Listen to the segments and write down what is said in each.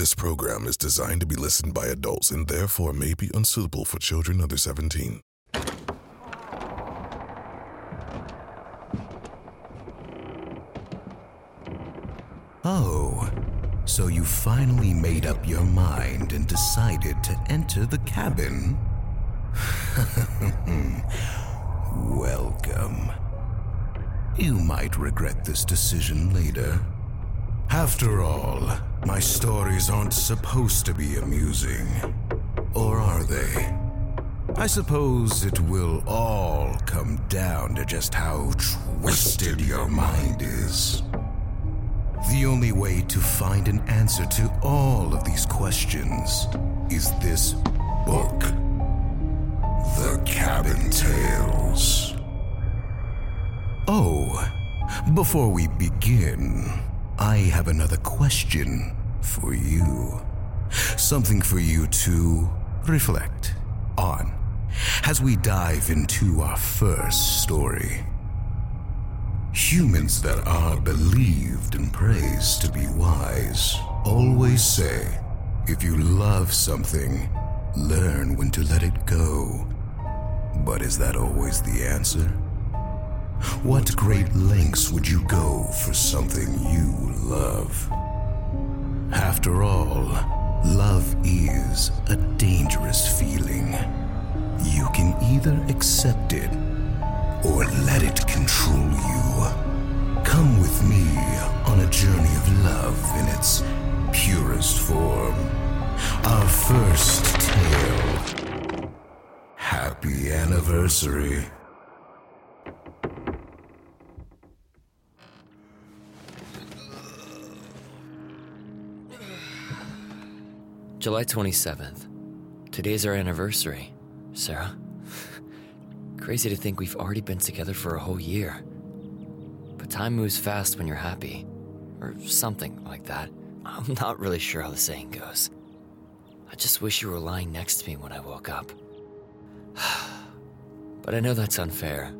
This program is designed to be listened by adults and therefore may be unsuitable for children under 17. Oh, so you finally made up your mind and decided to enter the cabin? Welcome. You might regret this decision later. After all, my stories aren't supposed to be amusing. Or are they? I suppose it will all come down to just how twisted your mind is. The only way to find an answer to all of these questions is this book The Cabin Tales. Oh, before we begin, I have another question for you. Something for you to reflect on as we dive into our first story. Humans that are believed and praised to be wise always say if you love something, learn when to let it go. But is that always the answer? What great lengths would you go for something you love? After all, love is a dangerous feeling. You can either accept it or let it control you. Come with me on a journey of love in its purest form. Our first tale. Happy anniversary. July 27th. Today's our anniversary, Sarah. Crazy to think we've already been together for a whole year. But time moves fast when you're happy. Or something like that. I'm not really sure how the saying goes. I just wish you were lying next to me when I woke up. but I know that's unfair.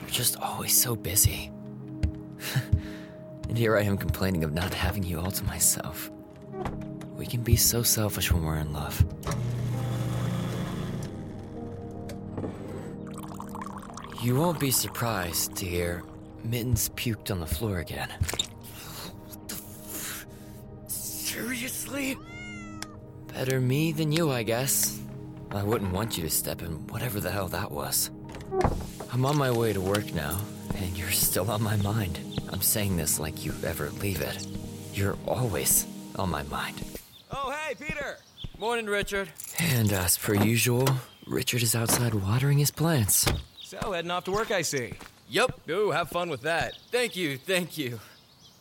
You're just always so busy. and here I am complaining of not having you all to myself. We can be so selfish when we're in love. You won't be surprised to hear Mittens puked on the floor again. Seriously? Better me than you, I guess. I wouldn't want you to step in whatever the hell that was. I'm on my way to work now, and you're still on my mind. I'm saying this like you ever leave it. You're always on my mind. Oh, hey, Peter! Morning, Richard. And uh, as per usual, Richard is outside watering his plants. So, heading off to work, I see. Yup. Ooh, have fun with that. Thank you, thank you.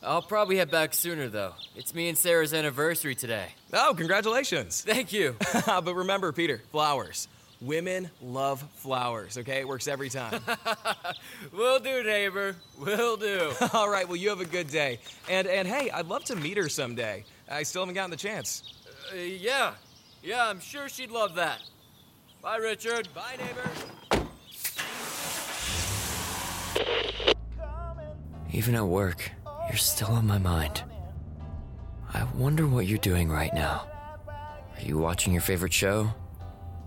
I'll probably head back sooner, though. It's me and Sarah's anniversary today. Oh, congratulations. Thank you. but remember, Peter, flowers. Women love flowers, okay? It works every time. Will do, neighbor. Will do. All right, well, you have a good day. And, and hey, I'd love to meet her someday. I still haven't gotten the chance. Uh, yeah. Yeah, I'm sure she'd love that. Bye, Richard. Bye, neighbor. Even at work, you're still on my mind. I wonder what you're doing right now. Are you watching your favorite show?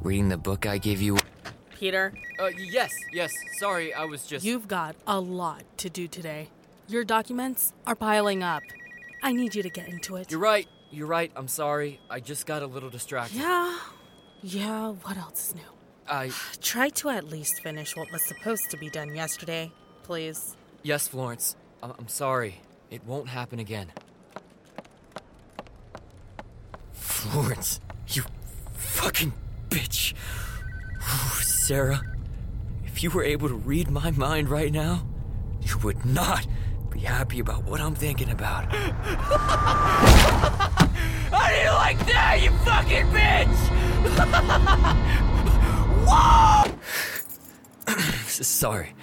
Reading the book I gave you? Peter, Uh, yes, yes. Sorry, I was just. you've got a lot to do today. Your documents are piling up. I need you to get into it. You're right. You're right. I'm sorry. I just got a little distracted. Yeah. Yeah, what else is new? I. Try to at least finish what was supposed to be done yesterday, please. Yes, Florence. I- I'm sorry. It won't happen again. Florence, you fucking bitch. Ooh, Sarah, if you were able to read my mind right now, you would not be happy about what I'm thinking about. How do you like that, you fucking bitch? Whoa! Sorry.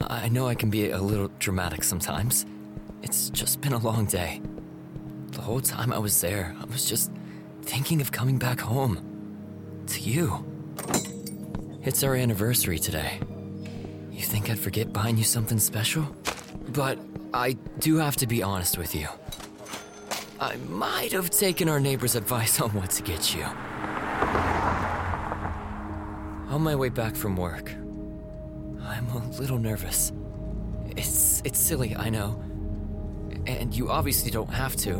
I know I can be a little dramatic sometimes. It's just been a long day. The whole time I was there, I was just thinking of coming back home. To you. It's our anniversary today. You think I'd forget buying you something special? But I do have to be honest with you. I might have taken our neighbor's advice on what to get you. On my way back from work, I'm a little nervous. It's it's silly, I know. And you obviously don't have to,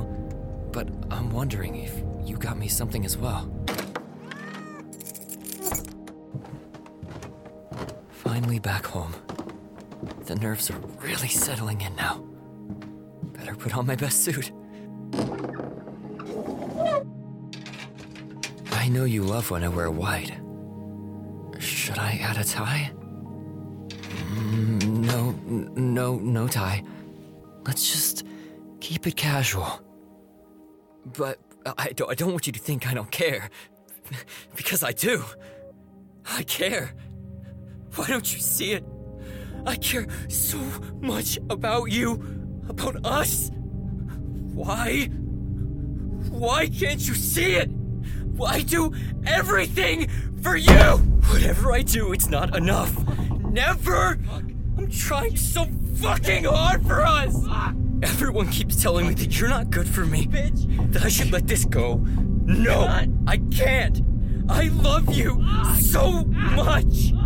but I'm wondering if you got me something as well. Finally back home. The nerves are really settling in now. Better put on my best suit. I know you love when I wear white. Should I add a tie? Mm, no, no, no tie. Let's just keep it casual. But I don't, I don't want you to think I don't care. because I do. I care. Why don't you see it? I care so much about you, about us. Why? Why can't you see it? Why do everything for you? Whatever I do, it's not enough. Never! I'm trying so fucking hard for us! Everyone keeps telling me that you're not good for me. That I should let this go. No, I can't. I love you so much.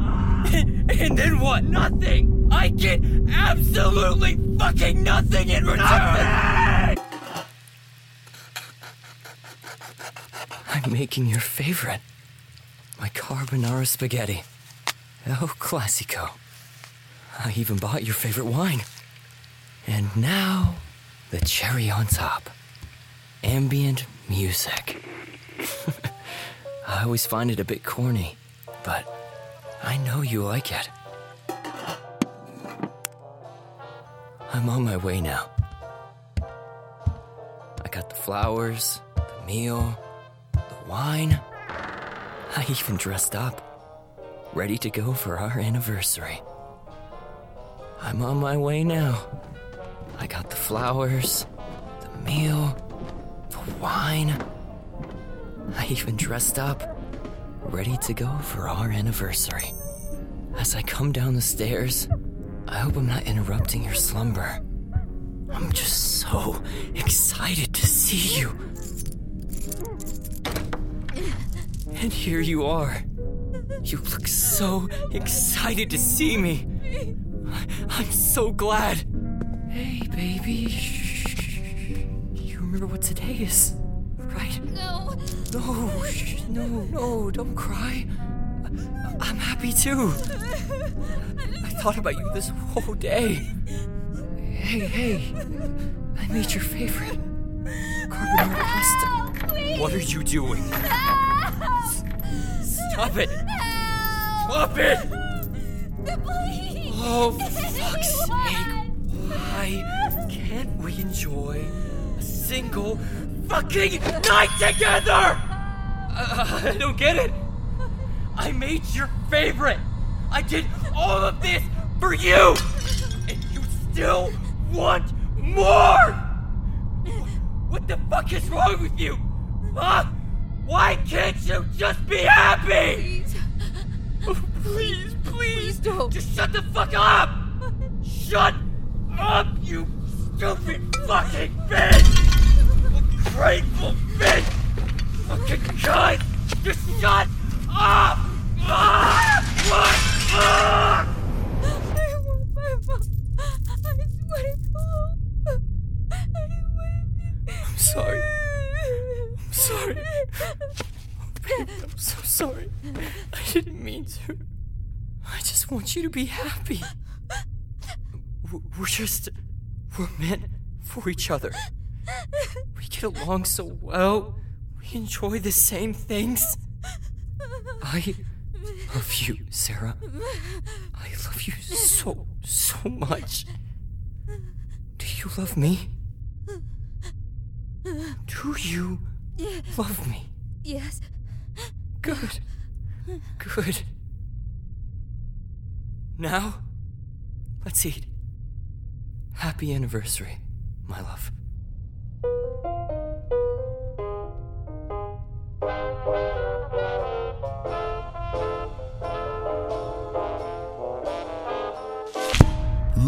And then what? Nothing. I get absolutely fucking nothing in return. I'm making your favorite. My carbonara spaghetti. Oh, Classico. I even bought your favorite wine. And now, the cherry on top. Ambient music. I always find it a bit corny, but I know you like it. I'm on my way now. I got the flowers, the meal, the wine. I even dressed up, ready to go for our anniversary. I'm on my way now. I got the flowers, the meal, the wine. I even dressed up, ready to go for our anniversary. As I come down the stairs, I hope I'm not interrupting your slumber. I'm just so excited to see you. And here you are. You look so excited to see me. I'm so glad. Hey, baby. Shh. You remember what today is, right? No. No, shh, no, no, don't cry. I- I'm happy too. I thought about you this whole day. Hey, hey, I made your favorite carbonara pasta. What are you doing? Stop it! Stop it! Please. Oh, fuck's sake. Why can't we enjoy a single fucking night together? Uh, I don't get it. I made your favorite. I did all of this for you. And you still want more. What the fuck is wrong with you? Huh? Why can't you just be happy? Please. Please, please, Please don't. Just shut the fuck up! Shut up, you stupid fucking bitch! Ungrateful bitch! Fucking cunt! Just shut up! Ah! What? Ah! I want my mom. I swear to I'm sorry. I'm sorry. Babe, I'm so sorry. I didn't mean to. I just want you to be happy. We're just. We're meant for each other. We get along so well. We enjoy the same things. I love you, Sarah. I love you so, so much. Do you love me? Do you love me? Yes. Good. Good. Now, let's eat. Happy anniversary, my love.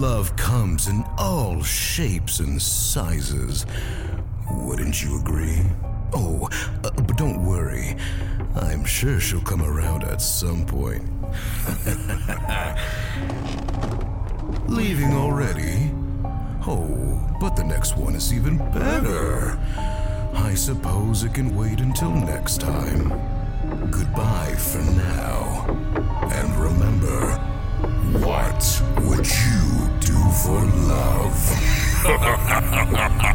Love comes in all shapes and sizes. Wouldn't you agree? Oh, uh, but don't worry. I'm sure she'll come around at some point. Leaving already? Oh, but the next one is even better. I suppose it can wait until next time. For love?